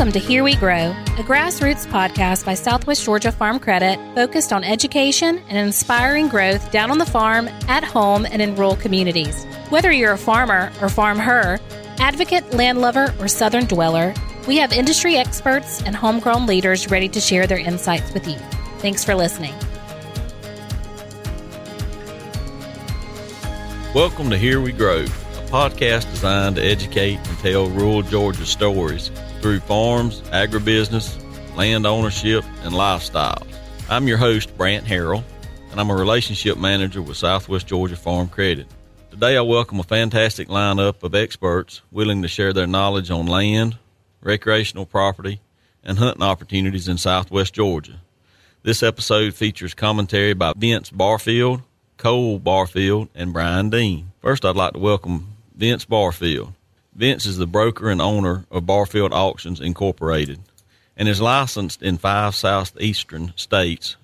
Welcome to Here We Grow, a grassroots podcast by Southwest Georgia Farm Credit focused on education and inspiring growth down on the farm, at home, and in rural communities. Whether you're a farmer or farm her, advocate, landlover, or southern dweller, we have industry experts and homegrown leaders ready to share their insights with you. Thanks for listening. Welcome to Here We Grow, a podcast designed to educate and tell rural Georgia stories through farms, agribusiness, land ownership, and lifestyle. I'm your host, Brant Harrell, and I'm a relationship manager with Southwest Georgia Farm Credit. Today, I welcome a fantastic lineup of experts willing to share their knowledge on land, recreational property, and hunting opportunities in Southwest Georgia. This episode features commentary by Vince Barfield, Cole Barfield, and Brian Dean. First, I'd like to welcome Vince Barfield. Vince is the broker and owner of Barfield Auctions Incorporated and is licensed in five southeastern states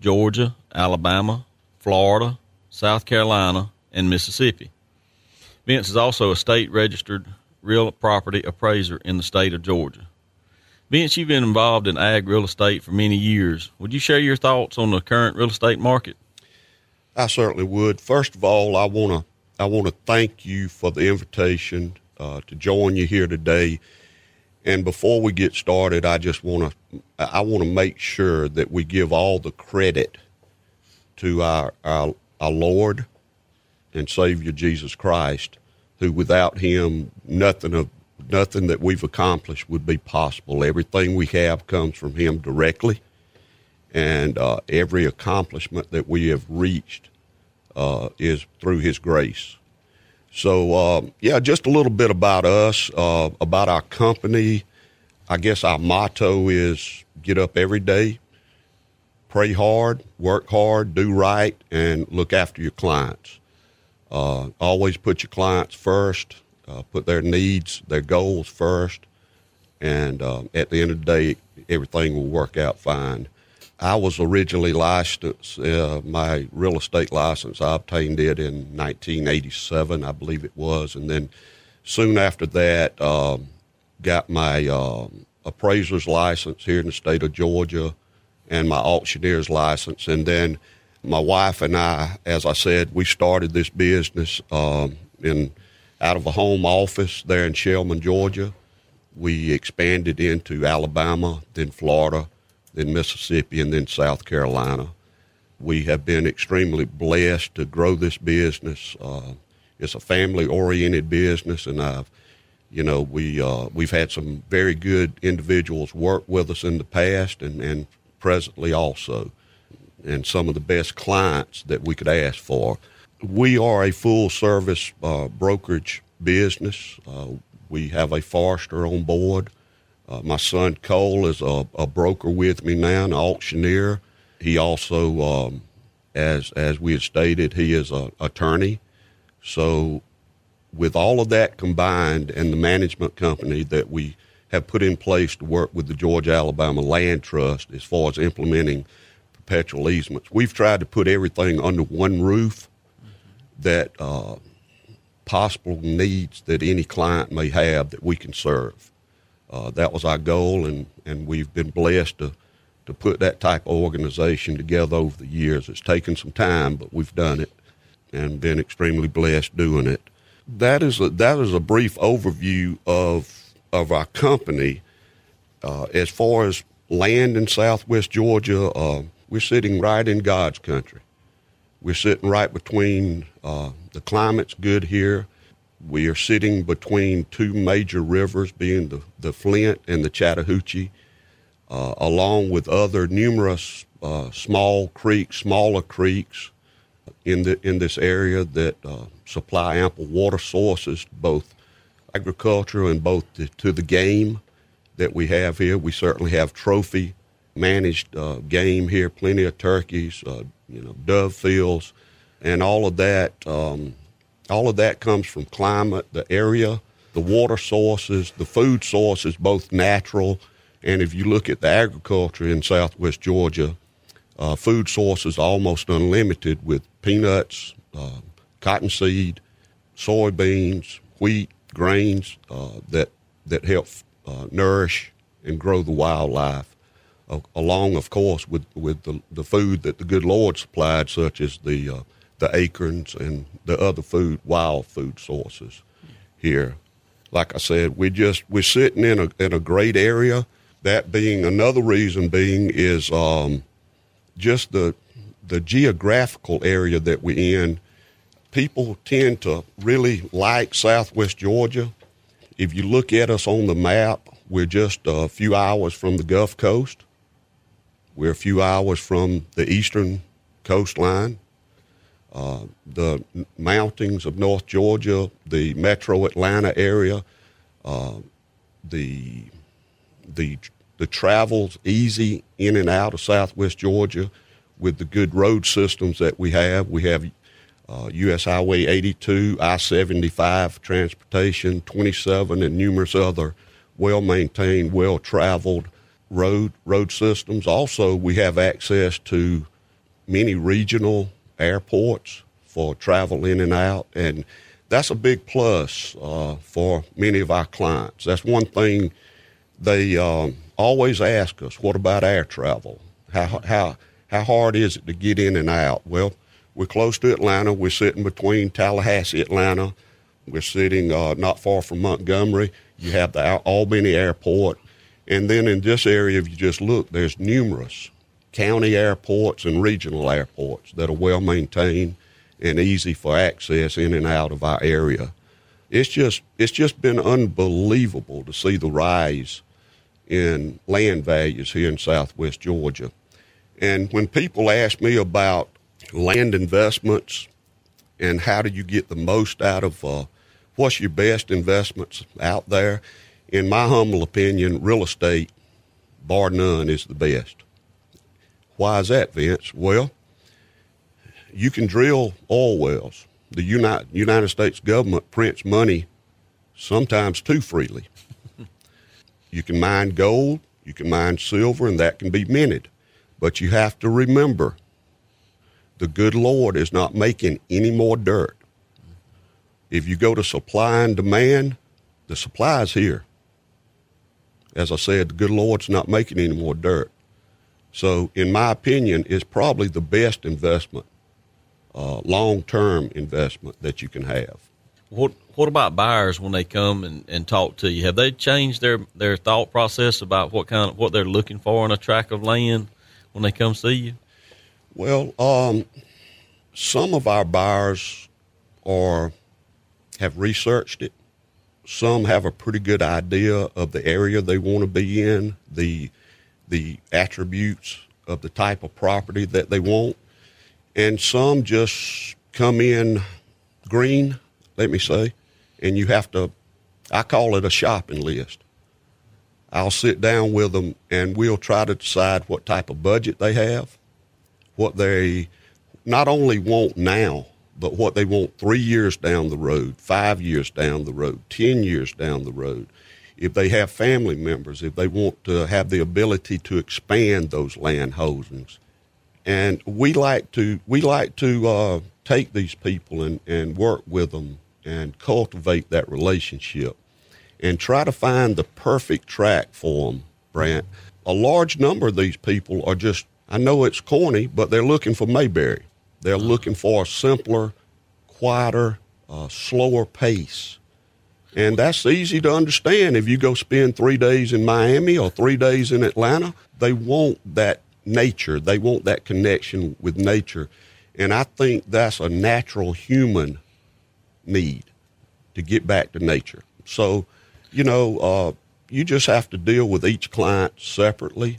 Georgia, Alabama, Florida, South Carolina, and Mississippi. Vince is also a state registered real property appraiser in the state of Georgia. Vince, you've been involved in ag real estate for many years. Would you share your thoughts on the current real estate market? I certainly would. First of all, I want to I want to thank you for the invitation uh, to join you here today. And before we get started, I just want to I want to make sure that we give all the credit to our, our our Lord and Savior Jesus Christ, who without Him nothing of nothing that we've accomplished would be possible. Everything we have comes from Him directly, and uh, every accomplishment that we have reached uh, is through His grace. So, uh, yeah, just a little bit about us, uh, about our company. I guess our motto is get up every day, pray hard, work hard, do right, and look after your clients. Uh, always put your clients first, uh, put their needs, their goals first, and um, at the end of the day, everything will work out fine. I was originally licensed, uh, my real estate license, I obtained it in 1987, I believe it was. And then soon after that, um, got my um, appraiser's license here in the state of Georgia and my auctioneer's license. And then my wife and I, as I said, we started this business um, in out of a home office there in Shellman, Georgia. We expanded into Alabama, then Florida, then Mississippi, and then South Carolina. We have been extremely blessed to grow this business. Uh, it's a family-oriented business, and I've, you know, we uh, we've had some very good individuals work with us in the past, and, and presently also, and some of the best clients that we could ask for. We are a full-service uh, brokerage business. Uh, we have a forester on board. Uh, my son Cole is a, a, broker with me now, an auctioneer. He also, um, as as we had stated, he is an attorney. So, with all of that combined, and the management company that we have put in place to work with the Georgia Alabama Land Trust as far as implementing perpetual easements, we've tried to put everything under one roof that uh, possible needs that any client may have that we can serve uh, that was our goal, and, and we've been blessed to, to put that type of organization together over the years. It's taken some time, but we've done it and been extremely blessed doing it. That is a, that is a brief overview of of our company. Uh, as far as land in Southwest Georgia, uh, we're sitting right in God's country. We're sitting right between uh, the climate's good here. We are sitting between two major rivers, being the, the Flint and the Chattahoochee, uh, along with other numerous uh, small creeks, smaller creeks in the in this area that uh, supply ample water sources, both agriculture and both to, to, the game that we have here. We certainly have trophy managed uh, game here, plenty of turkeys, uh, you know, dove fields, and all of that. Um, all of that comes from climate, the area, the water sources, the food sources, both natural. And if you look at the agriculture in southwest Georgia, uh, food sources almost unlimited with peanuts, uh, cottonseed, soybeans, wheat, grains uh, that that help uh, nourish and grow the wildlife, uh, along, of course, with, with the, the food that the good Lord supplied, such as the, uh, the acorns and the other food, wild food sources here. Like I said, we just we're sitting in a in a great area. That being another reason being is um, just the the geographical area that we're in. People tend to really like Southwest Georgia. If you look at us on the map, we're just a few hours from the Gulf Coast. We're a few hours from the eastern coastline. Uh, the mountains of North Georgia, the metro Atlanta area, uh, the, the, the travel's easy in and out of southwest Georgia with the good road systems that we have. We have uh, U.S. Highway 82, I 75 transportation, 27, and numerous other well maintained, well traveled road road systems. Also, we have access to many regional airports for travel in and out, and that's a big plus uh, for many of our clients. That's one thing they um, always ask us: What about air travel? How how how hard is it to get in and out? Well, we're close to Atlanta. We're sitting between Tallahassee, Atlanta. We're sitting uh, not far from Montgomery. You have the Albany Airport, and then in this area, if you just look, there's numerous county airports and regional airports that are well maintained and easy for access in and out of our area. It's just it's just been unbelievable to see the rise in land values here in Southwest Georgia. And when people ask me about land investments and how do you get the most out of uh, what's your best investments out there, in my humble opinion, real estate, bar none, is the best. Why is that, Vince? Well, you can drill oil wells. The United, United States government prints money sometimes too freely. you can mine gold, you can mine silver, and that can be minted. But you have to remember the good Lord is not making any more dirt. If you go to supply and demand, the supply is here. As I said, the good Lord's not making any more dirt. So, in my opinion, it's probably the best investment, uh, long term investment that you can have. What What about buyers when they come and, and talk to you? Have they changed their, their thought process about what kind of what they're looking for in a tract of land when they come see you? Well, um, some of our buyers are have researched it. Some have a pretty good idea of the area they want to be in, the the attributes of the type of property that they want. And some just come in green, let me say, and you have to, I call it a shopping list. I'll sit down with them and we'll try to decide what type of budget they have, what they not only want now, but what they want three years down the road, five years down the road, 10 years down the road if they have family members, if they want to have the ability to expand those land holdings. And we like to we like to uh, take these people and, and work with them and cultivate that relationship and try to find the perfect track for them, Brant. A large number of these people are just, I know it's corny, but they're looking for Mayberry. They're looking for a simpler, quieter, uh, slower pace and that's easy to understand. If you go spend three days in Miami or three days in Atlanta, they want that nature. They want that connection with nature. And I think that's a natural human need to get back to nature. So, you know, uh, you just have to deal with each client separately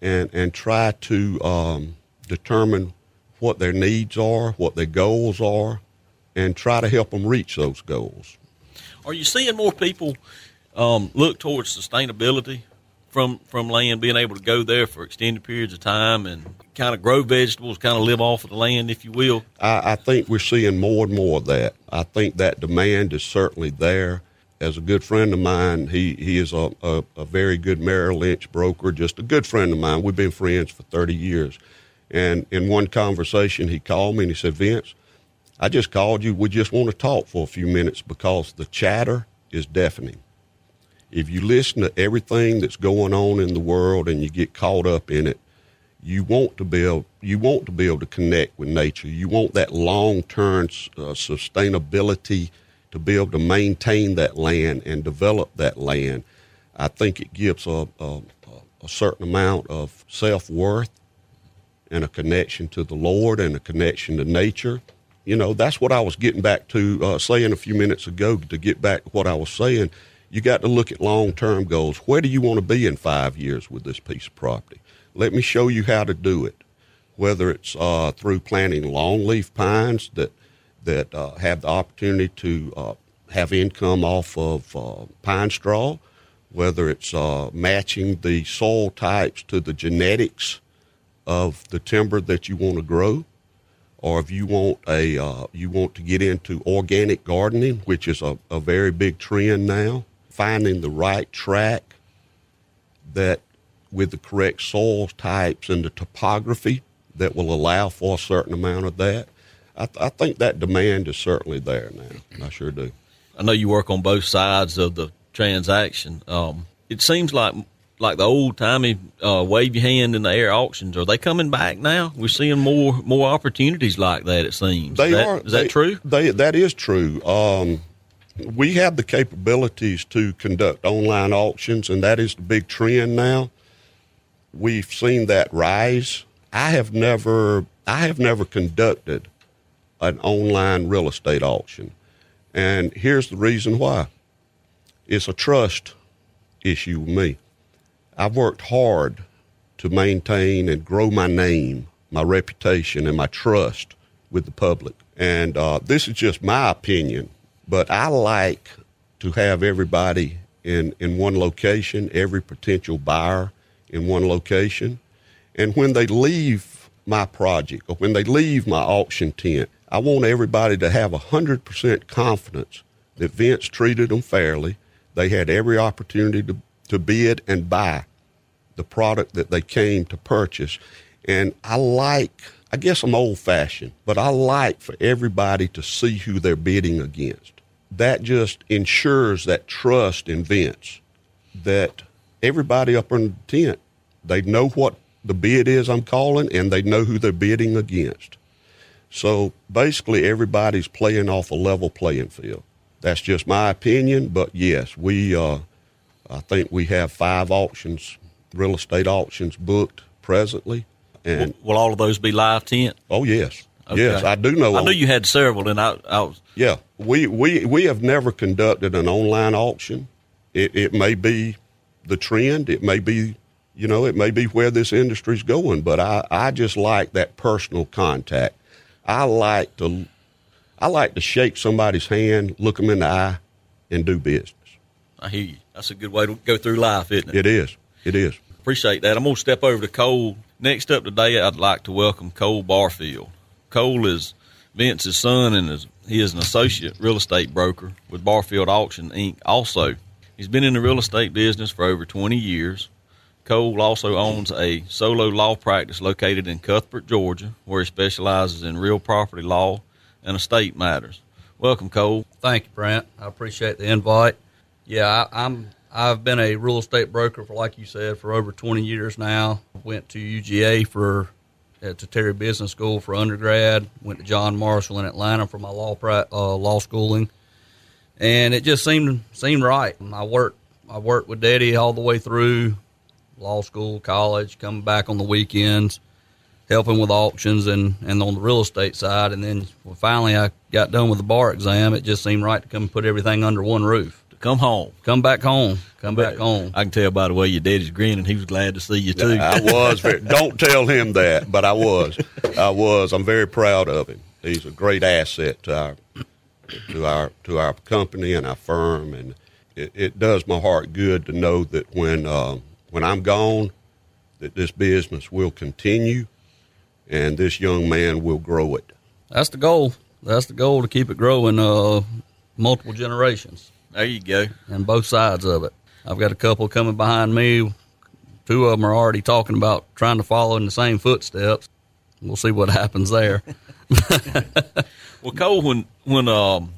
and, and try to um, determine what their needs are, what their goals are, and try to help them reach those goals. Are you seeing more people um, look towards sustainability from from land, being able to go there for extended periods of time and kind of grow vegetables, kind of live off of the land, if you will? I, I think we're seeing more and more of that. I think that demand is certainly there. As a good friend of mine, he, he is a, a, a very good Merrill Lynch broker, just a good friend of mine. We've been friends for 30 years. And in one conversation, he called me and he said, Vince, I just called you. We just want to talk for a few minutes because the chatter is deafening. if you listen to everything that's going on in the world and you get caught up in it, you want to be able you want to be able to connect with nature. You want that long term uh, sustainability to be able to maintain that land and develop that land. I think it gives a, a, a certain amount of self worth and a connection to the Lord and a connection to nature. You know, that's what I was getting back to uh, saying a few minutes ago. To get back to what I was saying, you got to look at long term goals. Where do you want to be in five years with this piece of property? Let me show you how to do it. Whether it's uh, through planting longleaf pines that that uh, have the opportunity to uh, have income off of uh, pine straw, whether it's uh, matching the soil types to the genetics of the timber that you want to grow, or if you want a uh, you want to get into organic gardening, which is a, a very big trend now, finding the right track that with the correct soil types and the topography that will allow for a certain amount of that. I, th- I think that demand is certainly there now. I sure do. I know you work on both sides of the transaction. Um, it seems like like the old timey uh, wave your hand in the air auctions. Are they coming back now? We're seeing more more opportunities like that. It seems they is that, are. Is that true? They, that is true. Um, we have the capabilities to conduct online auctions, and that is the big trend now we've seen that rise. I have never I have never conducted an online real estate auction. And here's the reason why. It's a trust issue with me. I've worked hard to maintain and grow my name, my reputation, and my trust with the public. And uh, this is just my opinion, but I like to have everybody in, in one location, every potential buyer in one location. And when they leave my project or when they leave my auction tent, I want everybody to have 100% confidence that Vince treated them fairly. They had every opportunity to, to bid and buy the product that they came to purchase. And I like, I guess I'm old fashioned, but I like for everybody to see who they're bidding against. That just ensures that trust in Vince that everybody up in the tent they know what the bid is I'm calling, and they know who they're bidding against. So basically, everybody's playing off a level playing field. That's just my opinion, but yes, we. Uh, I think we have five auctions, real estate auctions booked presently. And will, will all of those be live tent? Oh yes, okay. yes, I do know. I knew you had several, and I, I was. Yeah, we, we we have never conducted an online auction. It, it may be the trend. It may be you know, it may be where this industry's going, but I, I just like that personal contact. I like to I like to shake somebody's hand, look them in the eye, and do business. I hear you. That's a good way to go through life, isn't it? It is. It is. Appreciate that. I'm going to step over to Cole. Next up today, I'd like to welcome Cole Barfield. Cole is Vince's son, and is, he is an associate real estate broker with Barfield Auction Inc. Also, he's been in the real estate business for over 20 years. Cole also owns a solo law practice located in Cuthbert, Georgia, where he specializes in real property law and estate matters. Welcome, Cole. Thank you, Brant. I appreciate the invite. Yeah, I, am I've been a real estate broker for, like you said, for over 20 years now. Went to UGA for uh, to Terry Business School for undergrad. Went to John Marshall in Atlanta for my law uh, law schooling, and it just seemed seemed right. I worked I worked with Daddy all the way through law school, college, coming back on the weekends, helping with auctions and, and on the real estate side. And then finally I got done with the bar exam. It just seemed right to come put everything under one roof. To come home. Come back home. Come back home. I can tell by the way your daddy's grinning. He was glad to see you too. I was. Very, don't tell him that, but I was. I was. I'm very proud of him. He's a great asset to our to our to our company and our firm, and it, it does my heart good to know that when uh, when I'm gone, that this business will continue and this young man will grow it. That's the goal. That's the goal to keep it growing uh, multiple generations. There you go. And both sides of it. I've got a couple coming behind me. Two of them are already talking about trying to follow in the same footsteps. We'll see what happens there. well, Cole, when when um,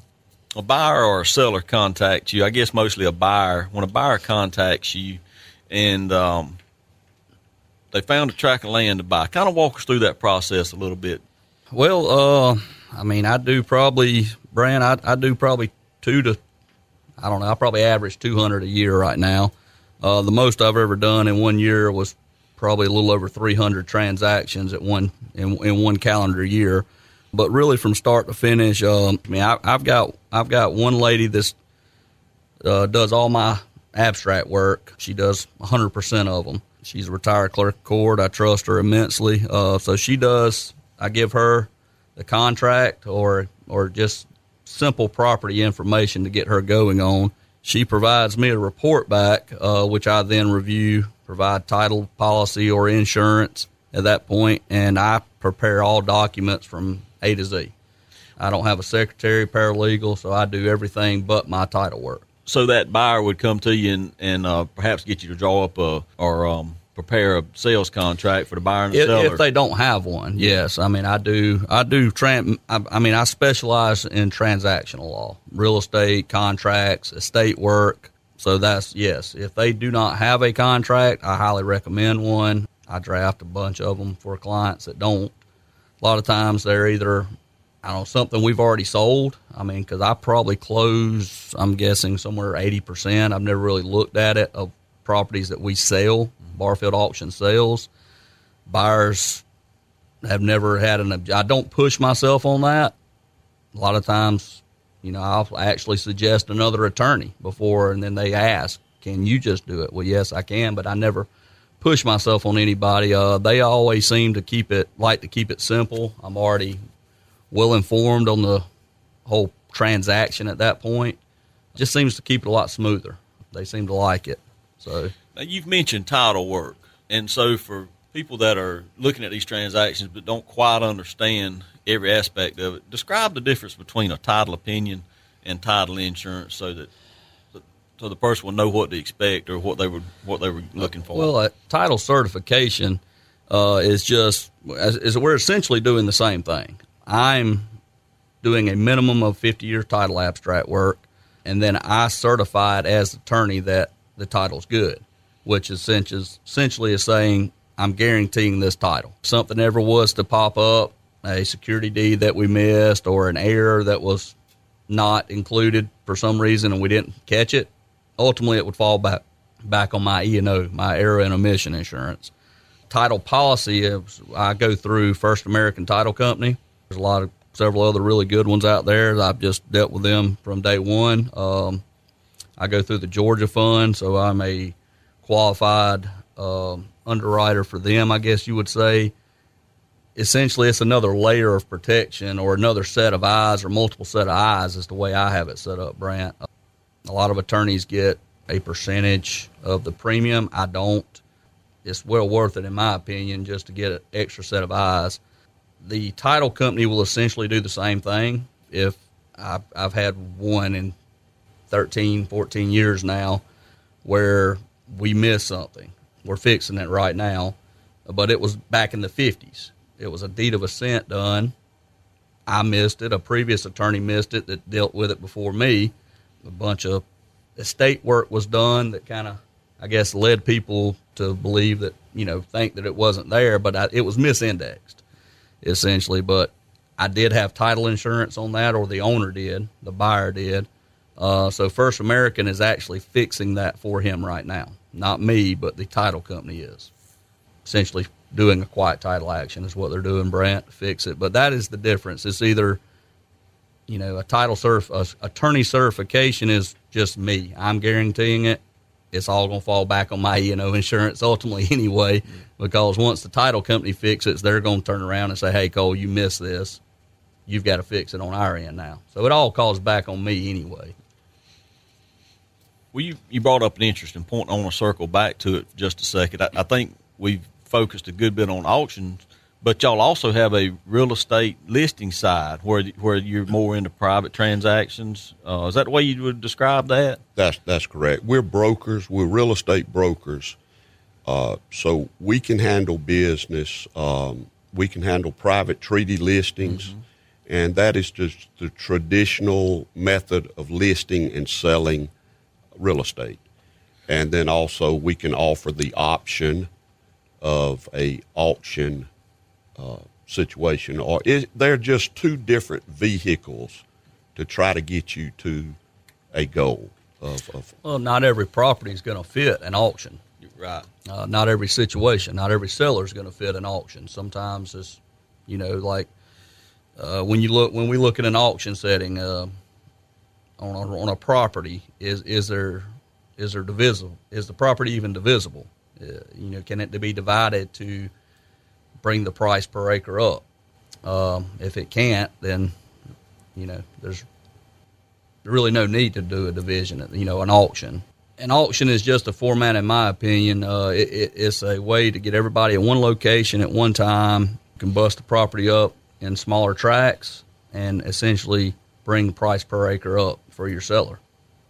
a buyer or a seller contacts you, I guess mostly a buyer. When a buyer contacts you, and um, they found a tract of land to buy, kind of walk us through that process a little bit. Well, uh, I mean, I do probably, Brant, I, I do probably two to, I don't know, I probably average 200 a year right now. Uh, the most I've ever done in one year was probably a little over 300 transactions at one in, in one calendar year. But really, from start to finish, um, I mean, I, have got I've got one lady that uh, does all my abstract work. She does 100 percent of them. She's a retired clerk of court. I trust her immensely. Uh, so she does. I give her the contract or or just simple property information to get her going on. She provides me a report back, uh, which I then review, provide title, policy, or insurance at that point, and I prepare all documents from A to Z. I don't have a secretary, paralegal, so I do everything but my title work. So that buyer would come to you and, and uh, perhaps get you to draw up a or um, prepare a sales contract for the buyer and the if, seller. If they don't have one, yes. I mean, I do. I do. Tran- I, I mean, I specialize in transactional law, real estate contracts, estate work. So that's yes. If they do not have a contract, I highly recommend one. I draft a bunch of them for clients that don't. A lot of times they're either I don't know something we've already sold. I mean, because I probably close. I'm guessing somewhere eighty percent. I've never really looked at it of properties that we sell Barfield auction sales. Buyers have never had an. I don't push myself on that. A lot of times, you know, I'll actually suggest another attorney before, and then they ask, "Can you just do it?" Well, yes, I can, but I never push myself on anybody. Uh, they always seem to keep it like to keep it simple. I'm already well informed on the whole transaction at that point. Just seems to keep it a lot smoother. They seem to like it. So you've mentioned title work, and so for people that are looking at these transactions but don't quite understand every aspect of it, describe the difference between a title opinion and title insurance, so that so the person will know what to expect or what they were what they were looking for. Well, a title certification uh, is just is we're essentially doing the same thing. I'm doing a minimum of 50 year title abstract work, and then I certify it as attorney that the title's good, which essentially is saying I'm guaranteeing this title. If something ever was to pop up, a security deed that we missed or an error that was not included for some reason and we didn't catch it, ultimately it would fall back back on my E and O, my error and omission insurance. Title policy, I go through First American Title Company. There's a lot of several other really good ones out there. I've just dealt with them from day one. Um, I go through the Georgia Fund, so I'm a qualified um, underwriter for them, I guess you would say. Essentially, it's another layer of protection or another set of eyes or multiple set of eyes, is the way I have it set up, Brant. A lot of attorneys get a percentage of the premium. I don't. It's well worth it, in my opinion, just to get an extra set of eyes. The title company will essentially do the same thing. If I've, I've had one in 13, 14 years now where we missed something. We're fixing it right now, but it was back in the 50s. It was a deed of assent done. I missed it. A previous attorney missed it that dealt with it before me. A bunch of estate work was done that kind of, I guess, led people to believe that, you know, think that it wasn't there, but I, it was misindexed essentially. But I did have title insurance on that, or the owner did, the buyer did. Uh, so First American is actually fixing that for him right now. Not me, but the title company is. Essentially doing a quiet title action is what they're doing, Brant, fix it. But that is the difference. It's either, you know, a title certif- a attorney certification is just me. I'm guaranteeing it. It's all going to fall back on my, you know, insurance ultimately anyway, because once the title company fixes they're going to turn around and say, hey, Cole, you missed this. You've got to fix it on our end now. So it all calls back on me anyway. Well, you, you brought up an interesting point. I want to circle back to it just a second. I, I think we've focused a good bit on auctions, but y'all also have a real estate listing side where where you're more into private transactions. Uh, is that the way you would describe that? That's that's correct. We're brokers. We're real estate brokers. Uh, so we can handle business. Um, we can handle private treaty listings, mm-hmm. and that is just the traditional method of listing and selling real estate. And then also we can offer the option of a auction uh, situation, or is, they're just two different vehicles to try to get you to a goal of. of well, not every property is going to fit an auction. Right. Uh, not every situation, not every seller is going to fit an auction. Sometimes it's, you know, like uh, when you look when we look at an auction setting uh, on a, on a property, is is there is there divisible? Is the property even divisible? Uh, you know, can it be divided to bring the price per acre up? Um, if it can't, then you know there's really no need to do a division. You know, an auction. An auction is just a format, in my opinion. Uh, it, it, it's a way to get everybody at one location at one time. You can bust the property up in smaller tracts and essentially bring price per acre up for your seller.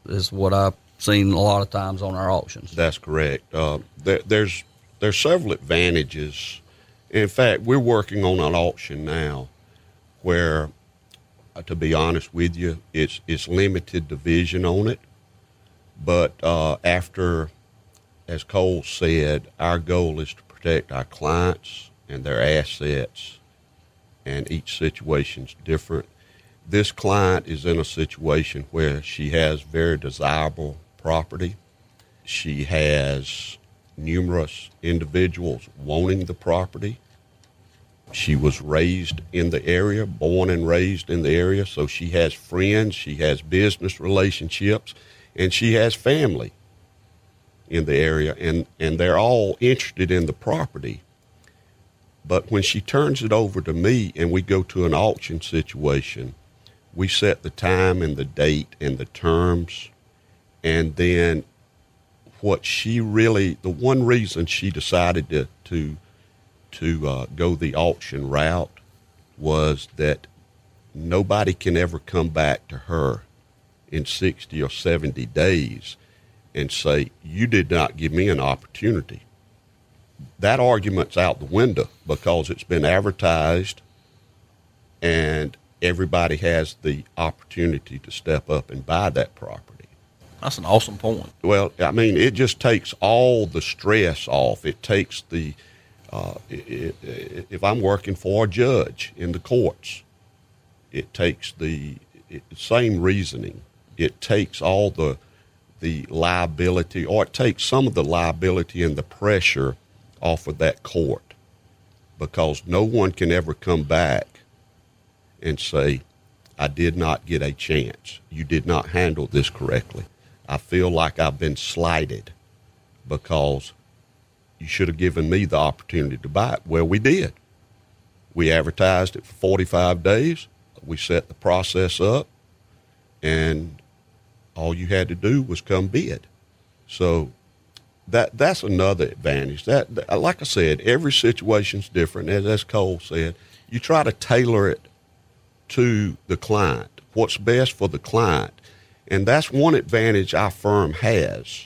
Is what I've seen a lot of times on our auctions. That's correct. Uh, there, there's there's several advantages. In fact, we're working on an auction now where, uh, to be honest with you, it's it's limited division on it. But uh, after, as Cole said, our goal is to protect our clients and their assets and each situation's different. This client is in a situation where she has very desirable property. She has numerous individuals wanting the property. She was raised in the area, born and raised in the area, so she has friends, she has business relationships, and she has family in the area, and, and they're all interested in the property. But when she turns it over to me and we go to an auction situation, we set the time and the date and the terms. And then what she really, the one reason she decided to, to, to uh, go the auction route was that nobody can ever come back to her in 60 or 70 days and say, You did not give me an opportunity that argument's out the window because it's been advertised and everybody has the opportunity to step up and buy that property. That's an awesome point. Well, I mean, it just takes all the stress off. It takes the, uh, it, it, if I'm working for a judge in the courts, it takes the it, same reasoning. It takes all the, the liability, or it takes some of the liability and the pressure off of that court because no one can ever come back and say, I did not get a chance. You did not handle this correctly. I feel like I've been slighted because you should have given me the opportunity to buy it. Well, we did. We advertised it for 45 days. We set the process up, and all you had to do was come bid. So that that's another advantage. That, like I said, every situation's different. As, as Cole said, you try to tailor it to the client. What's best for the client, and that's one advantage our firm has.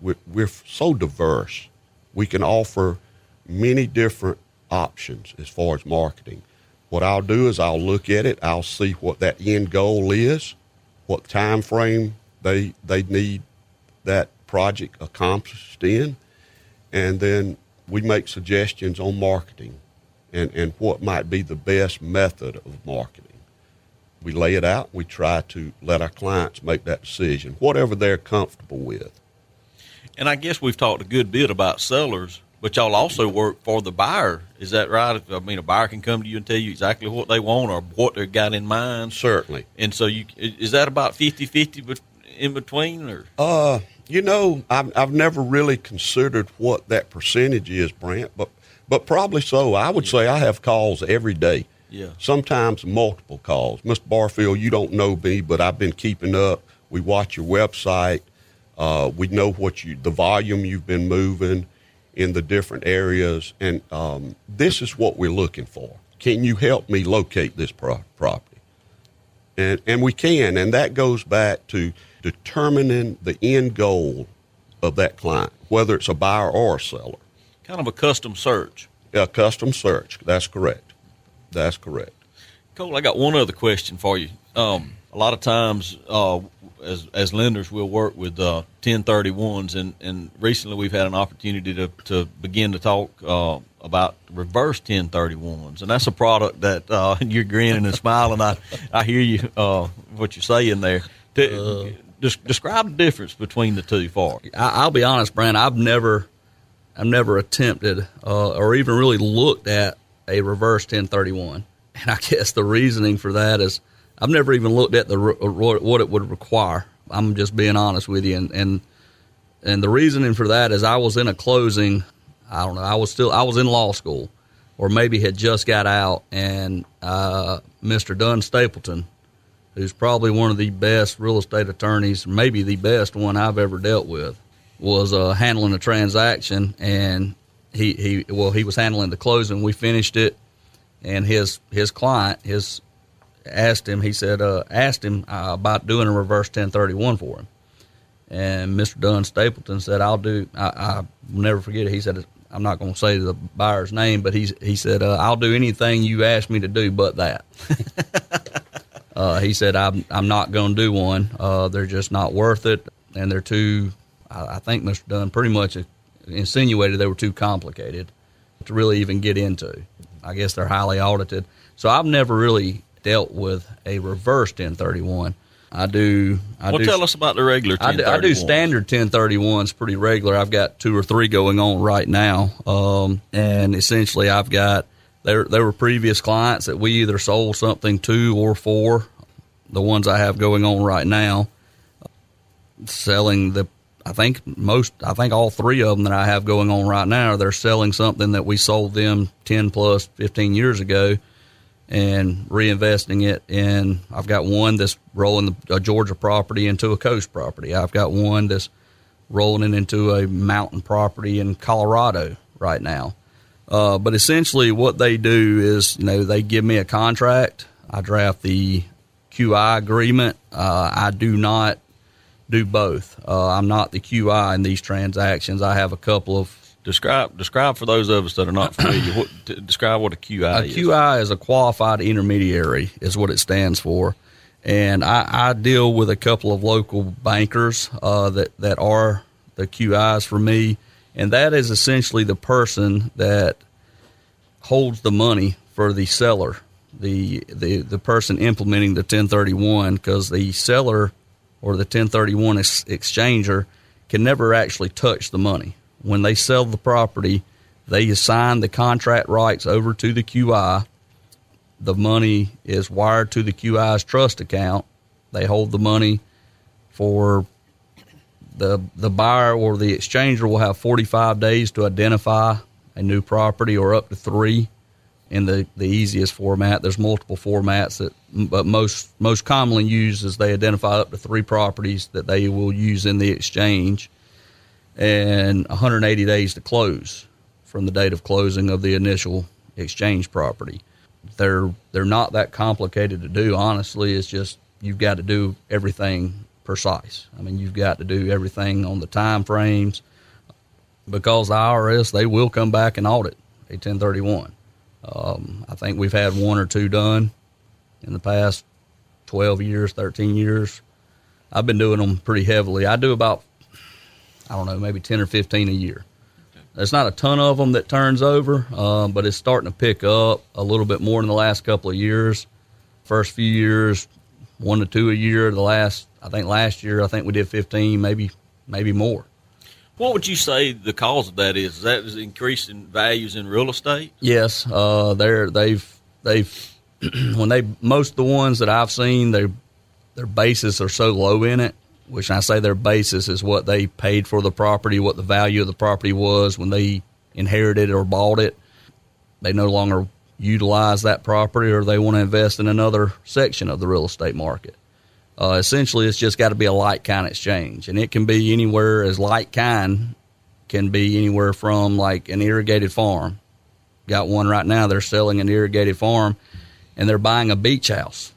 We're, we're so diverse. We can offer many different options as far as marketing. What I'll do is I'll look at it. I'll see what that end goal is, what time frame they they need that project accomplished in, and then we make suggestions on marketing and, and what might be the best method of marketing. We lay it out. We try to let our clients make that decision, whatever they're comfortable with. And I guess we've talked a good bit about sellers, but y'all also work for the buyer. Is that right? I mean, a buyer can come to you and tell you exactly what they want or what they've got in mind. Certainly. And so, you is that about 50-50 in between, or? Uh, you know, I've, I've never really considered what that percentage is, Brant, but but probably so. I would say I have calls every day. Yeah. Sometimes multiple calls. Mr. Barfield, you don't know me, but I've been keeping up. We watch your website. Uh, we know what you, the volume you've been moving in the different areas, and um, this is what we're looking for. Can you help me locate this pro- property? And and we can, and that goes back to determining the end goal of that client, whether it's a buyer or a seller. Kind of a custom search. A custom search. That's correct. That's correct. Cole, I got one other question for you. Um, a lot of times, uh, as as lenders, we'll work with uh, 1031s, and, and recently we've had an opportunity to, to begin to talk uh, about reverse 1031s, and that's a product that uh, you're grinning and smiling. I I hear you uh, what you're saying there. To, uh, describe the difference between the two for. I, will be honest, Brant. I've never I've never attempted uh, or even really looked at a reverse 1031, and I guess the reasoning for that is I've never even looked at the what it would require. I'm just being honest with you, and and and the reasoning for that is I was in a closing. I don't know. I was still I was in law school, or maybe had just got out, and uh, Mr. Dunn Stapleton, who's probably one of the best real estate attorneys, maybe the best one I've ever dealt with, was uh, handling a transaction, and he he well he was handling the closing. We finished it, and his his client his asked him. He said, uh, asked him uh, about doing a reverse 1031 for him. And Mr. Dunn Stapleton said, "I'll do." I, I will never forget it. He said, "I'm not going to say the buyer's name, but he's he said, uh, I'll do anything you ask me to do, but that." uh, he said, "I'm I'm not going to do one. Uh, they're just not worth it, and they're too." I, I think Mr. Dunn pretty much insinuated they were too complicated to really even get into. I guess they're highly audited. So I've never really dealt with a reverse 1031. I do. I well, do, tell us about the regular. I do, I do, standard 1031s pretty regular. I've got two or three going on right now, um, and essentially I've got there. There were previous clients that we either sold something to or for. The ones I have going on right now, selling the. I think most. I think all three of them that I have going on right now, they're selling something that we sold them ten plus fifteen years ago and reinvesting it in. I've got one that's rolling a Georgia property into a coast property. I've got one that's rolling it into a mountain property in Colorado right now. Uh, but essentially, what they do is, you know, they give me a contract. I draft the QI agreement. Uh, I do not do both. Uh, I'm not the QI in these transactions. I have a couple of Describe describe for those of us that are not familiar. What, describe what a QI a is. A QI is a qualified intermediary, is what it stands for. And I, I deal with a couple of local bankers uh, that that are the QIs for me, and that is essentially the person that holds the money for the seller, the the the person implementing the 1031, because the seller or the 1031 ex- exchanger can never actually touch the money when they sell the property, they assign the contract rights over to the QI. The money is wired to the QI's trust account. They hold the money for the the buyer or the exchanger will have 45 days to identify a new property or up to 3 in the, the easiest format. There's multiple formats that but most most commonly used is they identify up to 3 properties that they will use in the exchange and 180 days to close from the date of closing of the initial exchange property. They're they're not that complicated to do. Honestly, it's just you've got to do everything precise. I mean, you've got to do everything on the time frames because the IRS they will come back and audit a 1031. Um, I think we've had one or two done in the past 12 years, 13 years. I've been doing them pretty heavily. I do about I don't know, maybe 10 or 15 a year. There's not a ton of them that turns over, um, but it's starting to pick up a little bit more in the last couple of years. First few years, one to two a year. The last, I think last year, I think we did 15, maybe maybe more. What would you say the cause of that is? Is that is increasing values in real estate? Yes, uh, they're they've they've when they most the ones that I've seen, their their bases are so low in it which I say their basis is what they paid for the property, what the value of the property was when they inherited or bought it. They no longer utilize that property or they want to invest in another section of the real estate market. Uh, essentially, it's just got to be a like kind exchange, and it can be anywhere as like kind can be anywhere from like an irrigated farm. Got one right now. They're selling an irrigated farm, and they're buying a beach house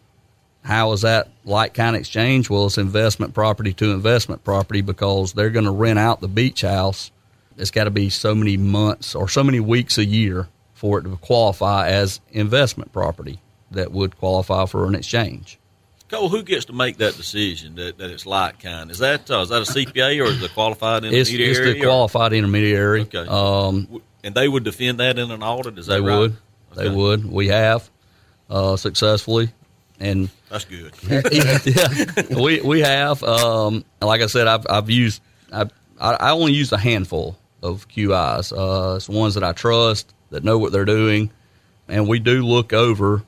how is that like kind exchange? Well, it's investment property to investment property because they're going to rent out the beach house. It's got to be so many months or so many weeks a year for it to qualify as investment property that would qualify for an exchange. Cole, who gets to make that decision that, that it's like kind? Is that uh, is that a CPA or is it a qualified intermediary? it's the or- qualified intermediary. Okay. Um, and they would defend that in an audit. Is that they right? would. They would. We have uh, successfully, and That's good. yeah, we we have. Um, like I said, I've I've used. I I only used a handful of QIs. Uh, it's ones that I trust that know what they're doing, and we do look over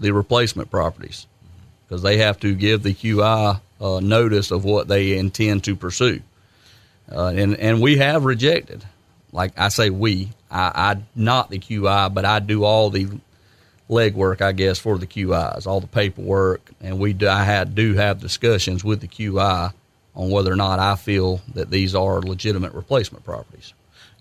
the replacement properties because they have to give the QI uh, notice of what they intend to pursue, uh, and and we have rejected. Like I say, we. I, I not the QI, but I do all the legwork, I guess, for the QIs, all the paperwork, and we do, I had do have discussions with the QI on whether or not I feel that these are legitimate replacement properties.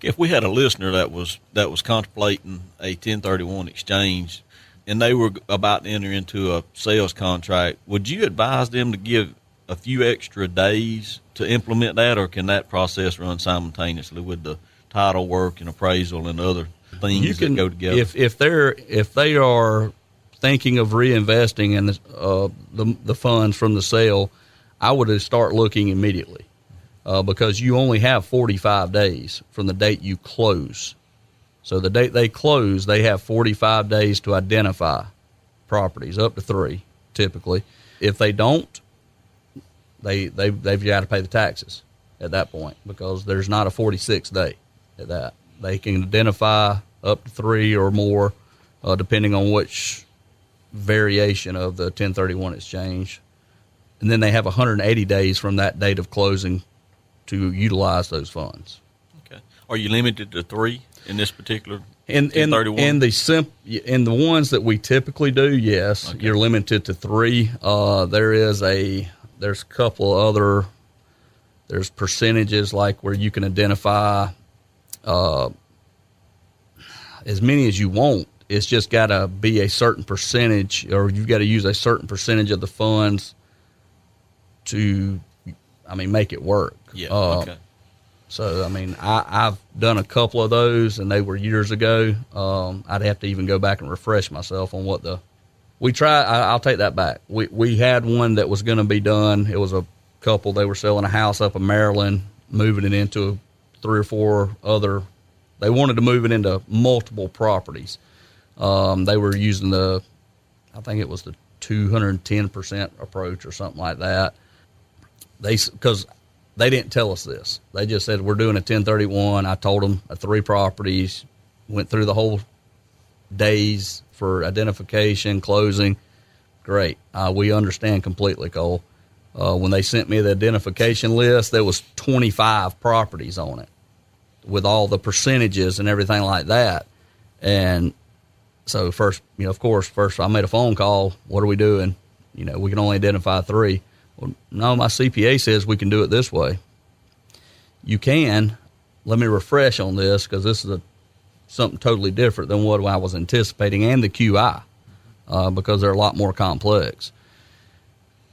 if we had a listener that was that was contemplating a 1031 exchange and they were about to enter into a sales contract, would you advise them to give a few extra days to implement that, or can that process run simultaneously with the title work and appraisal and other things you that go together? if if they're if they are thinking of reinvesting in the, uh, the the funds from the sale, I would start looking immediately uh, because you only have 45 days from the date you close. So the date they close, they have 45 days to identify properties, up to three typically. If they don't, they they they've got to pay the taxes at that point because there's not a 46 day at that. They can identify up to three or more, uh, depending on which variation of the 1031 exchange, and then they have 180 days from that date of closing to utilize those funds. okay. Are you limited to three in this particular In in, in the simp in the ones that we typically do, yes, Okay. you're limited to three. Uh, there is a there's a couple other there's percentages like where you can identify uh, as many as you want. It's just got to be a certain percentage, or you've got to use a certain percentage of the funds to, I mean, make it work. yeah, Uh, okay. So I mean, I, I've done a couple of those, and they were years ago. Um, I'd have to even go back and refresh myself on what the we try. I, I'll take that back. We we had one that was going to be done. It was a couple. They were selling a house up in Maryland, moving it into three or four other. They wanted to move it into multiple properties. Um, they were using the, I think it was the two hundred ten percent approach or something like that they because they didn't tell us this. They just said we're doing a 1031. I told them uh, three properties. Went through the whole days for identification, closing. Great, uh, we understand completely, Cole. Uh, when they sent me the identification list, there was 25 properties on it with all the percentages and everything like that. And so first, you know, of course, first I made a phone call. What are we doing? You know, we can only identify three. Well, no, my CPA says we can do it this way. You can. Let me refresh on this because this is a something totally different than what I was anticipating, and the QI uh, because they're a lot more complex.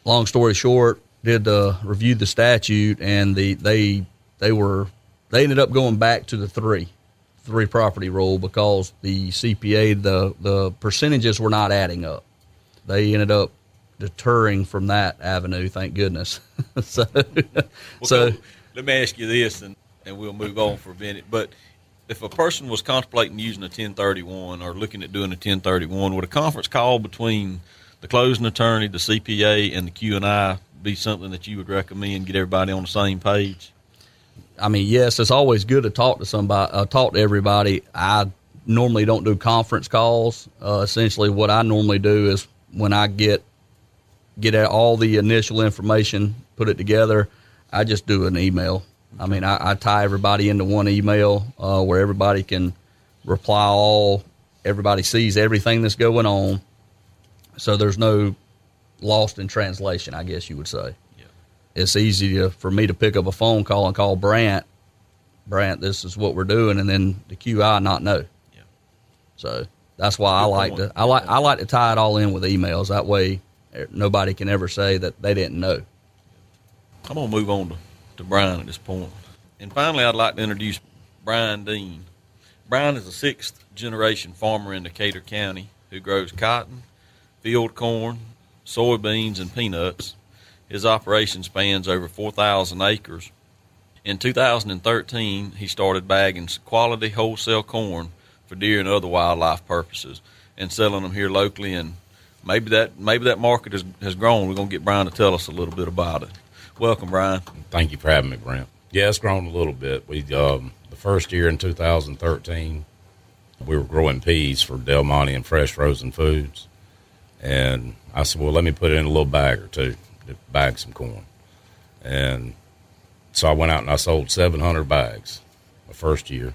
Long story short, did uh, review the statute, and the they they were they ended up going back to the three three property rule because the CPA the the percentages were not adding up. They ended up deterring from that avenue. Thank goodness. so, Well, so let me ask you this, and, and we'll move on for a minute. But if a person was contemplating using a 1031 or looking at doing a 1031, would a conference call between the closing attorney, the CPA, and the Q and I be something that you would recommend? Get everybody on the same page. I mean, yes, it's always good to talk to somebody, uh, talk to everybody. I normally don't do conference calls. Uh, essentially, what I normally do is when I get get out all the initial information, put it together, I just do an email. I mean, I, I tie everybody into one email uh, where everybody can reply all. Everybody sees everything that's going on, so there's no lost in translation. I guess you would say it's easy to, for me to pick up a phone call and call Brant. Brant, this is what we're doing, and then the QI not know. Yeah. So that's why I like point. to I like I like to tie it all in with emails. That way, nobody can ever say that they didn't know. I'm gonna move on to, to Brian at this point. And finally, I'd like to introduce Brian Dean. Brian is a sixth generation farmer in Decatur County who grows cotton, field corn, soybeans, and peanuts. His operation spans over 4,000 acres. In 2013, he started bagging quality wholesale corn for deer and other wildlife purposes and selling them here locally. And maybe that maybe that market has, has grown. We're going to get Brian to tell us a little bit about it. Welcome, Brian. Thank you for having me, Brant. Yeah, it's grown a little bit. We um, the first year in 2013, we were growing peas for Del Monte and Fresh Frozen Foods, and I said, "Well, let me put it in a little bag or two to bag some corn." And so I went out and I sold 700 bags the first year.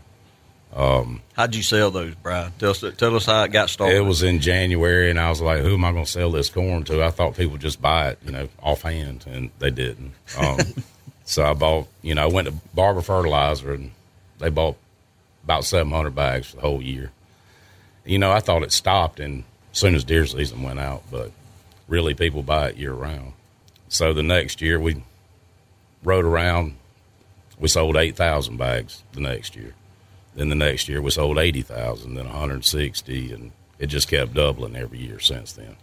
Um, How'd you sell those, Brian? Tell us, tell us how it got started. It was in January, and I was like, "Who am I going to sell this corn to?" I thought people just buy it, you know, offhand, and they didn't. Um, so I bought, you know, I went to Barber Fertilizer, and they bought about 700 bags for the whole year. You know, I thought it stopped and as soon as deer season went out, but really people buy it year round. So the next year we rode around, we sold 8,000 bags the next year. Then the next year we sold 80,000, then 160, and it just kept doubling every year since then.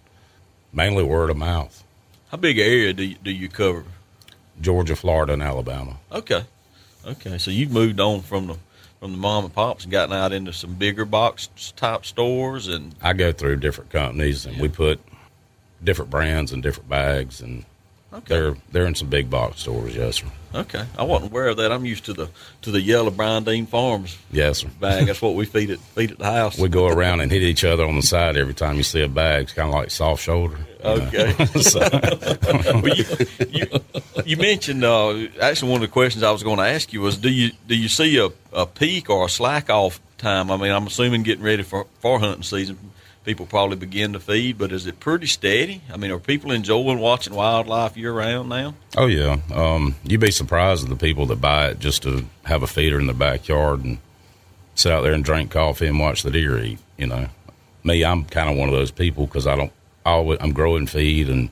Mainly word of mouth. How big area do you, do you cover? Georgia, Florida, and Alabama. Okay. Okay. So you've moved on from the from the mom and pops and gotten out into some bigger box type stores and I go through different companies and yeah. we put different brands and different bags and Okay. They're they're in some big box stores, yes sir. Okay, I wasn't aware of that. I'm used to the to the yellow Brian Dean Farms yes sir. bag. That's what we feed it feed at the house. We go around and hit each other on the side every time you see a bag. It's kind of like soft shoulder. Okay. well, you, you, you, mentioned uh, actually one of the questions I was going to ask you was do you do you see a, a peak or a slack off time? I mean, I'm assuming getting ready for for hunting season people probably begin to feed, but is it pretty steady? I mean, are people enjoying watching wildlife year round now? Oh yeah, um, you'd be surprised at the people that buy it just to have a feeder in the backyard and sit out there and drink coffee and watch the deer eat. You know, me, I'm kind of one of those people because I don't always I'm growing feed and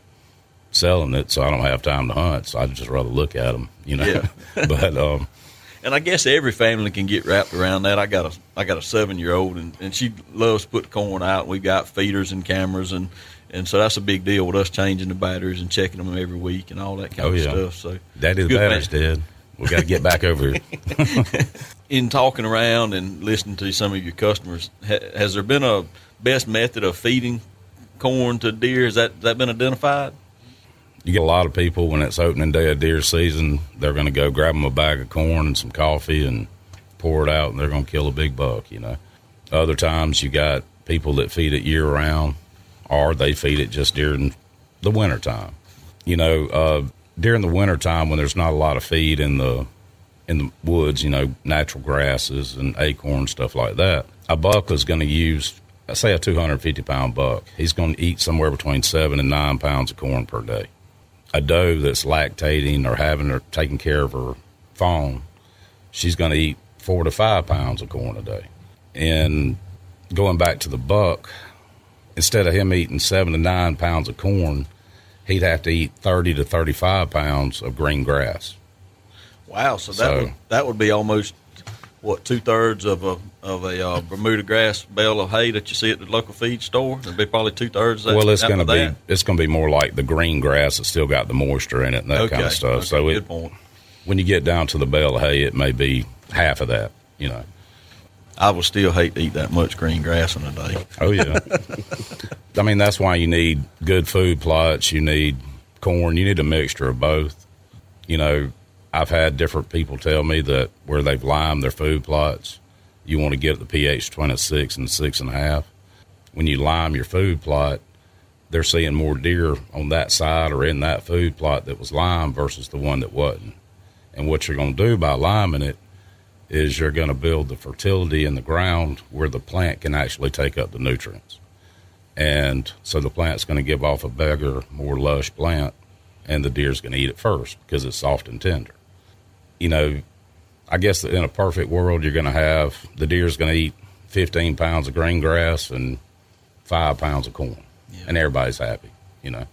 selling it, so I don't have time to hunt. So I'd just rather look at them. You know, yeah. but um, and I guess every family can get wrapped around that. I got a I got a seven year old, and, and she loves to put corn out. We've got feeders and cameras, and and so that's a big deal with us changing the batteries and checking them every week and all that kind oh, of yeah. stuff. So that is batteries dead. We got to get back over here. In talking around and listening to some of your customers, has there been a best method of feeding corn to deer? Has that that been identified? You get a lot of people when it's opening day of deer season, they're going to go grab them a bag of corn and some coffee and pour it out, and they're going to kill a big buck. You know, other times you got people that feed it year round, or they feed it just during the winter time. You know, uh, during the winter time when there's not a lot of feed in the in the woods, you know, natural grasses and acorn stuff like that. A buck is going to use, say, a 250 pound buck. He's going to eat somewhere between seven and nine pounds of corn per day a doe that's lactating or having or taking care of her fawn, she's going to eat four to five pounds of corn a day. And going back to the buck, instead of him eating seven to nine pounds of corn, he'd have to eat 30 to 35 pounds of green grass. Wow. So that, so, would, that would be almost what two thirds of a of a uh, Bermuda grass bale of hay that you see at the local feed store. It'd be probably two thirds. Of that. Well, it's going to be it's going to be more like the green grass that's still got the moisture in it and that okay. kind of stuff. Okay. So Good it, point. when you get down to the bale of hay, it may be half of that. You know. I would still hate to eat that much green grass in a day. Oh yeah. I mean that's why you need good food plots. You need corn. You need a mixture of both. You know, I've had different people tell me that where they've limed their food plots, you want to get the pH a six and six and a half. When you lime your food plot, they're seeing more deer on that side or in that food plot that was limed versus the one that wasn't. And what you're going to do by liming it is you're going to build the fertility in the ground where the plant can actually take up the nutrients. And so the plant's going to give off a bigger, more lush plant, and the deer's going to eat it first because it's soft and tender you know, I guess in a perfect world, you're going to have the deer's going to eat 15 pounds of green grass and five pounds of corn, yeah. and everybody's happy. You know.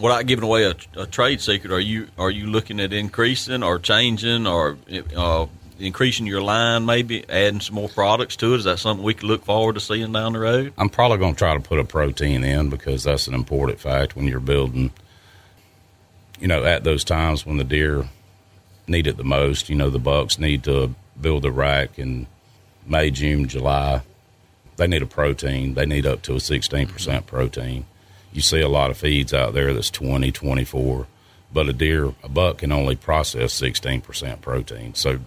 Without giving away a, a, trade secret, are you are you looking at increasing or changing or uh, increasing your line, maybe adding some more products to it? Is that something we could look forward to seeing down the road? I'm probably going to try to put a protein in because that's an important fact when you're building. You know, at those times when the deer need it the most, you know, the bucks need to build a rack in May, June, July. They need a protein. They need up to a 16% mm-hmm. protein. You see a lot of feeds out there that's 20, 24, but a deer, a buck can only process 16% protein. So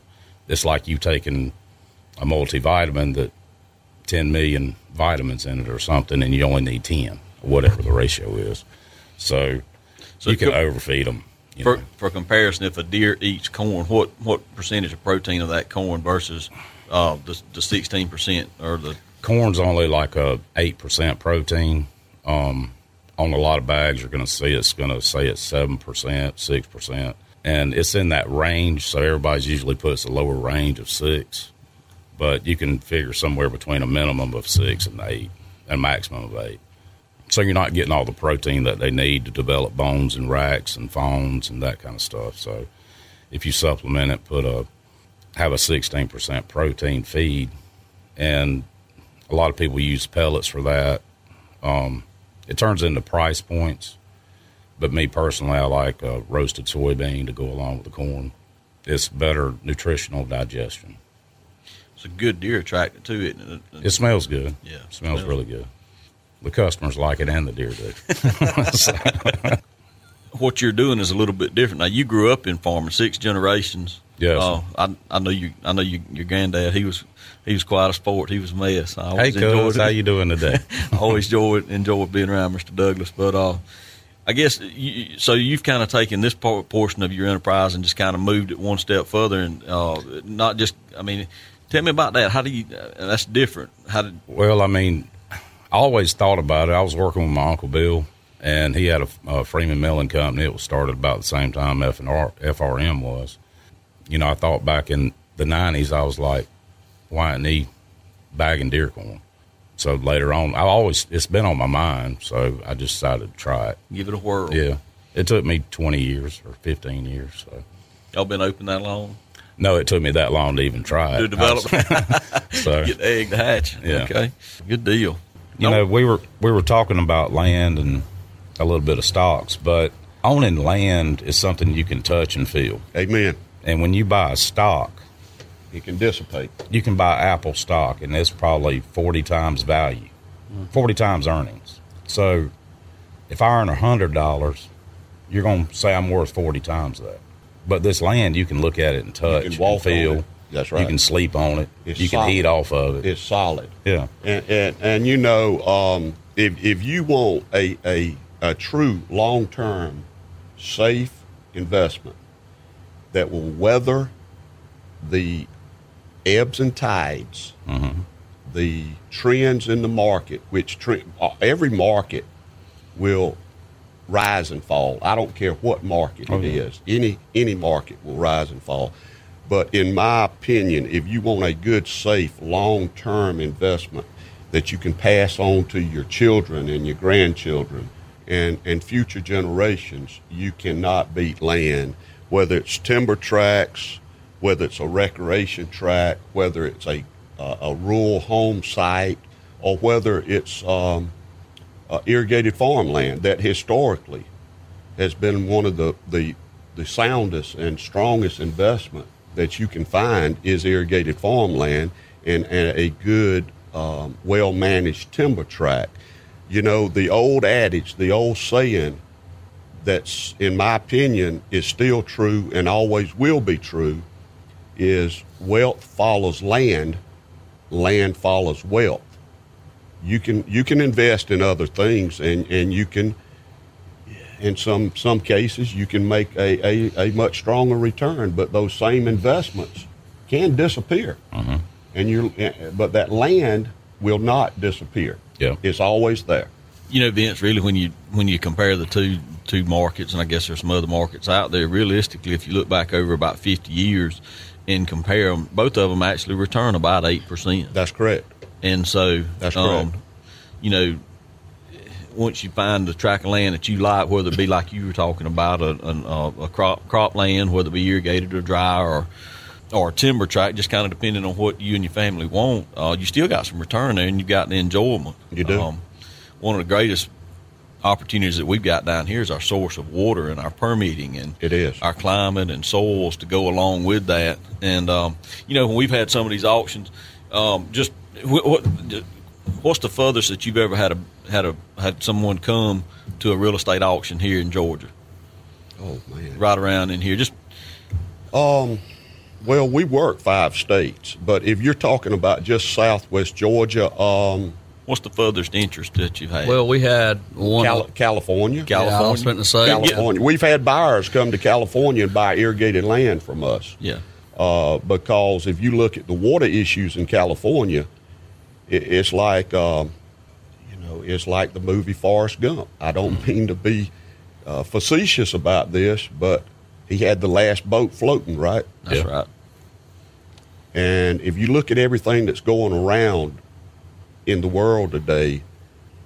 it's like you taking a multivitamin that 10 million vitamins in it or something, and you only need 10, whatever the ratio is. So, So you can overfeed them. For, for comparison, if a deer eats corn, what, what percentage of protein of that corn versus uh, the the sixteen percent or the Corn's only like a 8% protein. Um, on a lot of bags, you're going to see it's going to say it's 7%, 6%. And it's in that range, so everybody's usually puts a lower range of 6. But you can figure somewhere between a minimum of 6 and 8, and maximum of 8. So you're not getting all the protein that they need to develop bones and racks and phones and that kind of stuff. So if you supplement it, put a have a 16% protein feed, and a lot of people use pellets for that. Um, it turns into price points, but me personally, I like a roasted soybean to go along with the corn. It's better nutritional digestion. it's a good deer attractor to it. it- It smells good. Yeah, it smells smells- really good. The customers like it, and the deer do. what you're doing is a little bit different. Now you grew up in farming, six generations. Yes. Uh, I I know you. I know you. Your granddad. He was he was quite a sport. He was a mess. I hey, always enjoyed cuz, how you doing today? I always enjoyed enjoyed being around Mr. Douglas. But uh, I guess you, so. You've kind of taken this portion of your enterprise and just kind of moved it one step further, and uh, not just. I mean, tell me about that. How do you? Uh, that's different. How did? Well, I mean, I always thought about it. I was working with my uncle Bill, and he had a, a Freeman Milling Company. It was started about the same time F and R, FRM was. You know, I thought back in the '90s, I was like, why isn't he bagging deer corn? So later on, I always it's been on my mind. So I just decided to try it. Give it a whirl. Yeah, it took me 20 years or 15 years. So Y'all been open that long? no, it took me that long to even try it. To develop, so get the egg to hatch. Yeah. Okay. Good deal. You know, we were we were talking about land and a little bit of stocks, but owning land is something you can touch and feel. Amen. And when you buy a stock, It can dissipate. you can buy Apple stock, and it's probably forty times value, mm. forty times earnings. So, if I earn hundred dollars, you're going to say I'm worth forty times that. But this land, you can look at it and touch and feel. On right. You can sleep on it. It's you can eat off of it. It's solid. yeah. And, and, and you know, um, if, if you want a, a, a true long term, safe investment that will weather the ebbs and tides, the trends in the market, which uh, every market will rise and fall. I don't care what market Oh, it yeah. is. Any any market will rise and fall. But in my opinion, if you want a good, safe, long-term investment that you can pass on to your children and your grandchildren and, and future generations, you cannot beat land. Whether it's timber tracts, whether it's a recreation tract, whether it's a, uh, a rural home site, or whether it's um, uh, irrigated farmland that historically has been one of the, the, the soundest and strongest investment that you can find is irrigated farmland and, and a good, um, well managed timber tract. You know, the old adage, the old saying that's, in my opinion, is still true and always will be true is wealth follows land, land follows wealth you can you can invest in other things and, and you can in some some cases you can make a, a, a much stronger return but those same investments can disappear and you but that land will not disappear Yeah. it's always there you know, Vince, really, when you when you compare the two two markets, and I guess there's some other markets out there. Realistically, if you look back over about 50 years and compare them, both of them actually return about eight percent. that's correct And so, That's um, correct. you know, once you find the tract of land that you like, whether it be like you were talking about a, an, uh, a crop crop land, whether it be irrigated or dry or or a timber tract, just kind of depending on what you and your family want, uh, you still got some return there, and you got the enjoyment. You do. Um, one of the greatest opportunities that we've got down here is our source of water and our permitting and It is. our climate and soils to go along with that. And um, you know, when we've had some of these auctions, um, just what, what what's the furthest that you've ever had a had a had someone come to a real estate auction here in Georgia, Oh man. right around in here? Just Um, well, we work five states, but if you're talking about just Southwest Georgia, um, what's the furthest interest that you've had? Well, we had one. Cali- California, Cal- yeah, I was California? going to say. California. We've had buyers come to California and buy irrigated land from us. yeah, uh, because if you look at the water issues in California, it, it's like um, you know, it's like the movie Forrest Gump. I don't mean to be uh, facetious about this, but he had the last boat floating, right? that's Yeah. right. And if you look at everything that's going around in the world today,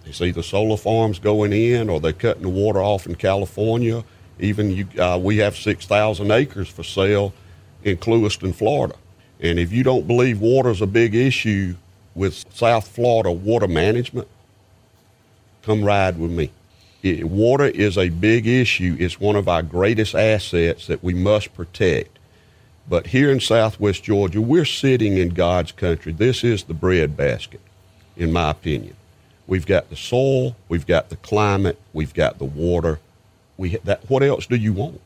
it's either solar farms going in or they're cutting the water off in California. Even you, uh, we have 6,000 acres for sale in Clewiston, Florida. And if you don't believe water is a big issue with South Florida water management, come ride with me. It, water is a big issue. It's one of our greatest assets that we must protect. But here in southwest Georgia, we're sitting in God's country. This is the breadbasket, in my opinion. We've got the soil, we've got the climate, we've got the water. We that what else do you want?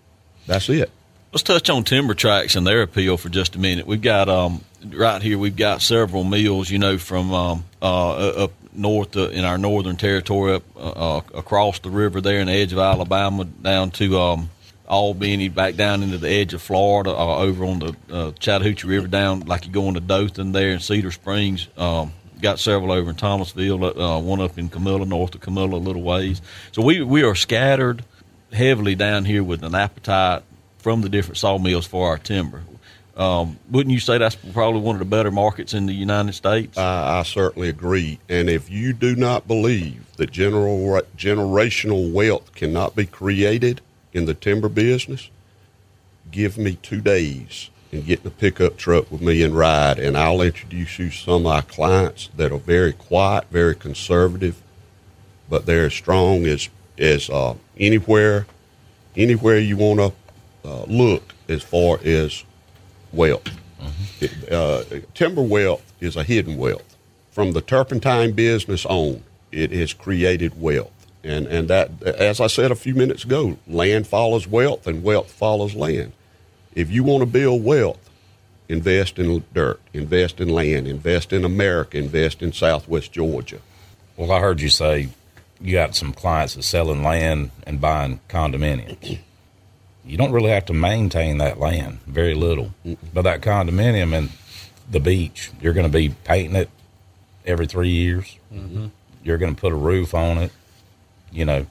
That's it. Let's touch on timber tracks and their appeal for just a minute. We've got um, right here. We've got several mills, you know, from um, uh, up north uh, in our northern territory, up uh, uh, across the river there in the edge of Alabama, down to um, Albany, back down into the edge of Florida, uh, over on the uh, Chattahoochee River, down like you go into Dothan there in Cedar Springs. Um, got several over in Thomasville, one up in Camilla, north of Camilla, a little ways. So we we are scattered heavily down here with an appetite from the different sawmills for our timber. Um, wouldn't you say that's probably one of the better markets in the United States? I, I certainly agree. And if you do not believe that general, generational wealth cannot be created in the timber business, give me two days and get in a pickup truck with me and ride, and I'll introduce you some of our clients that are very quiet, very conservative, but they're as strong as as uh, anywhere, anywhere you want to uh, look as far as wealth. It, uh, timber wealth is a hidden wealth. From the turpentine business on, it has created wealth. And, and that, as I said a few minutes ago, land follows wealth and wealth follows land. If you want to build wealth, invest in dirt, invest in land, invest in America, invest in Southwest Georgia. Well, I heard you say you got some clients that selling land and buying condominiums. You don't really have to maintain that land, very little. But that condominium and the beach, you're going to be painting it every three years. Mm-hmm. You're going to put a roof on it. You know,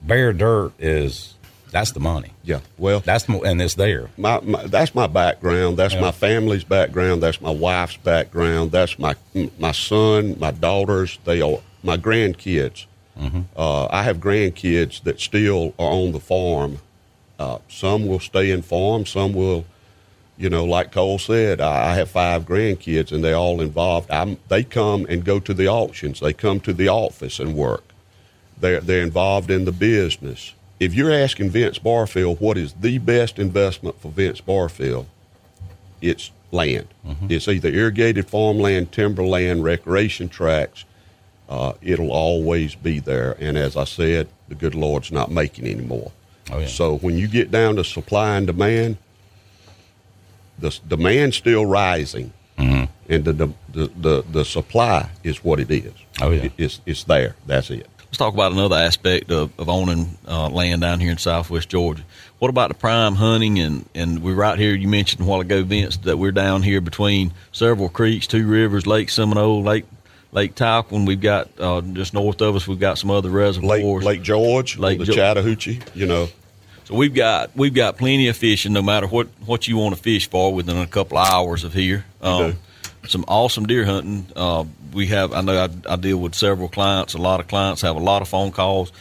bare dirt is that's the money. Yeah, well, That's the, and it's there. my, my that's my background. That's Yeah. my family's background. That's my wife's background. That's my my son, my daughters. They are my grandkids. Uh, I have grandkids that still are on the farm. Uh, some will stay in farm. Some will, you know, like Cole said. I, I have five grandkids, and they're all involved. I'm, they come and go to the auctions. They come to the office and work. They're they're involved in the business. If you're asking Vince Barfield what is the best investment for Vince Barfield, it's land. It's either irrigated farmland, timberland, recreation tracts. Uh, it'll always be there. And as I said, the good Lord's not making anymore. Oh, yeah. So when you get down to supply and demand, the demand's still rising, Mm-hmm. and the, the the the supply is what it is. Oh, yeah. It- it's it's there. That's it. Let's talk about another aspect of, of owning uh, land down here in Southwest Georgia. What about the prime hunting? And, and we're right here. You mentioned a while ago, Vince, that we're down here between several creeks, two rivers, Lake Seminole, Lake Lake Talcon. We've got uh, just north of us. We've got some other Lake reservoirs. Lake George, Lake the Jo- Chattahoochee. You know, So we've got we've got plenty of fishing, no matter what what you want to fish for, within a couple of hours of here. Um, some awesome deer hunting. Uh, we have. I know I, I deal with several clients. A lot of clients have a lot of phone calls.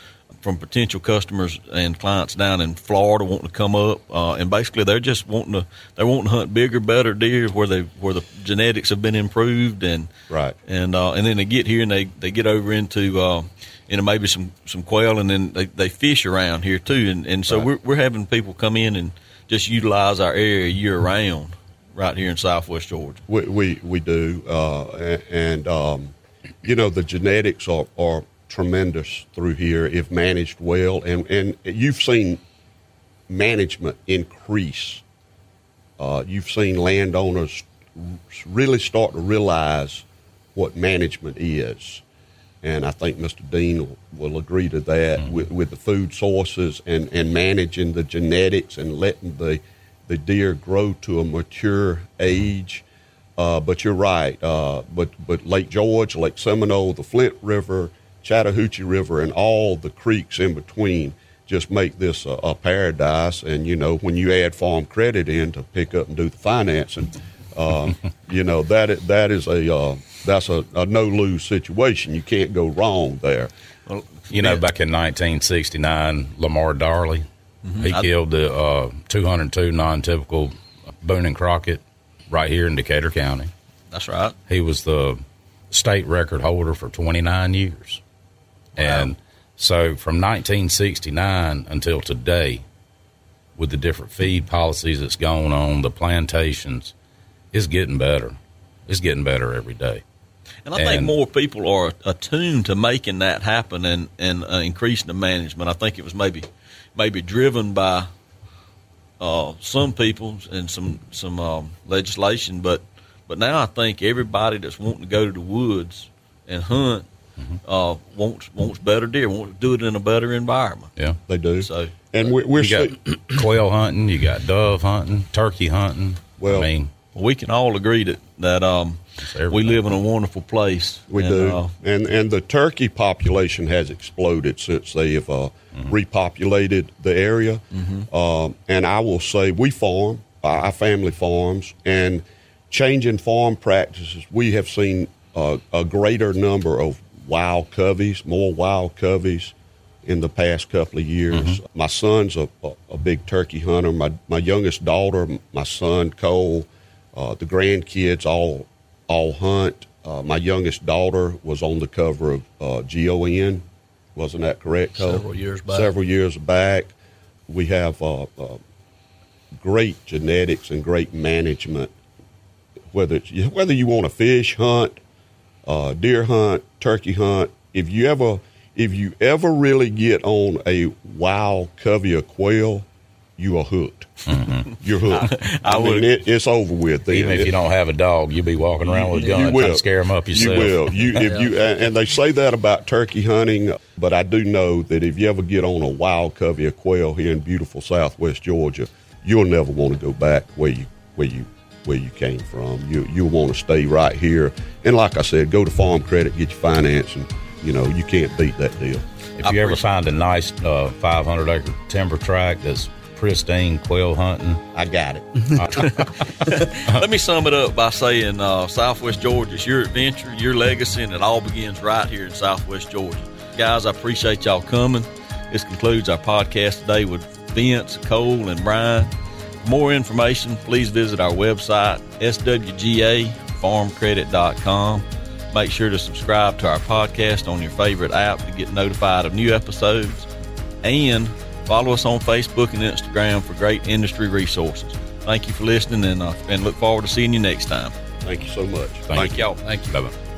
from potential customers and clients down in Florida wanting to come up, uh, and basically they're just wanting to they want to hunt bigger, better deer where they where the genetics have been improved and Right. and uh, and then they get here and they, they get over into uh, you know maybe some, some quail and then they, they fish around here too and and so Right. we're we're having people come in and just utilize our area year round right here in Southwest Georgia. We we, we do, uh, and um, you know the genetics are, are tremendous through here if managed well, and and you've seen management increase. Uh, you've seen landowners really start to realize what management is. And I think Mr. Dean will, will agree to that with, with the food sources and, and managing the genetics and letting the, the deer grow to a mature age. Uh, but you're right. Uh, but, but Lake George, Lake Seminole, the Flint River, Chattahoochee River, and all the creeks in between just make this a, a paradise. And, you know, when you add farm credit in to pick up and do the financing, uh, you know, that is, that is a, uh, that's a, a no lose situation. You can't go wrong there. Well, You know, back in 1969, Lamar Darley, he I- killed the uh, 202 non-typical Boone and Crockett right here in Decatur County. that's right. He was the state record holder for 29 years. And so from 1969 until today, with the different feed policies that's going on, the plantations, it's getting better. It's getting better every day. And I think more people are attuned to making that happen and and uh, increasing the management. I think it was maybe maybe driven by uh, some people and some some um, legislation, but but now I think everybody that's wanting to go to the woods and hunt uh, wants wants better deer, wants to do it in a better environment. Yeah. They do. So and we, we're You got quail hunting, you got dove hunting, turkey hunting. Well- I mean, we can all agree that that um, we live in a wonderful place. We And, do, uh, and and the turkey population has exploded since they have uh, repopulated the area. Um, and I will say, we farm, our our family farms, and changing farm practices, we have seen uh, a greater number of wild coveys, more wild coveys in the past couple of years. My son's a, a, a big turkey hunter. My my youngest daughter, my son Cole, uh, the grandkids all all hunt. Uh, my youngest daughter was on the cover of uh, GON. Wasn't that correct, Cole? Several years back. Several years back. We have uh, uh, great genetics and great management. Whether it's, whether you want to fish hunt, uh, deer hunt, turkey hunt, if you ever if you ever really get on a wild covey of quail, you are hooked. You're hooked. I, I mean, would- it, it's over with. even if you don't have a dog, you'll be walking around with a gun you trying will to scare them up yourself. You will. You if you and they say that about turkey hunting, but I do know that if you ever get on a wild covey of quail here in beautiful Southwest Georgia, you'll never want to go back where you where you where you came from. You you'll want to stay right here. And like I said, go to Farm Credit, get your financing. You know, you can't beat that deal. If I you ever find a nice uh, 500 acre timber tract that's pristine quail hunting, I got it. Let me sum it up by saying uh, Southwest Georgia is your adventure, your legacy, and it all begins right here in Southwest Georgia. Guys, I appreciate y'all coming. This concludes our podcast today with Vince, Cole, and Brian. For more information, please visit our website, swgafarmcredit.com. Make sure to subscribe to our podcast on your favorite app to get notified of new episodes. And follow us on Facebook and Instagram for great industry resources. Thank you for listening and, uh, and look forward to seeing you next time. Thank you so much. Thank Thank y'all. Thank you. Bye-bye.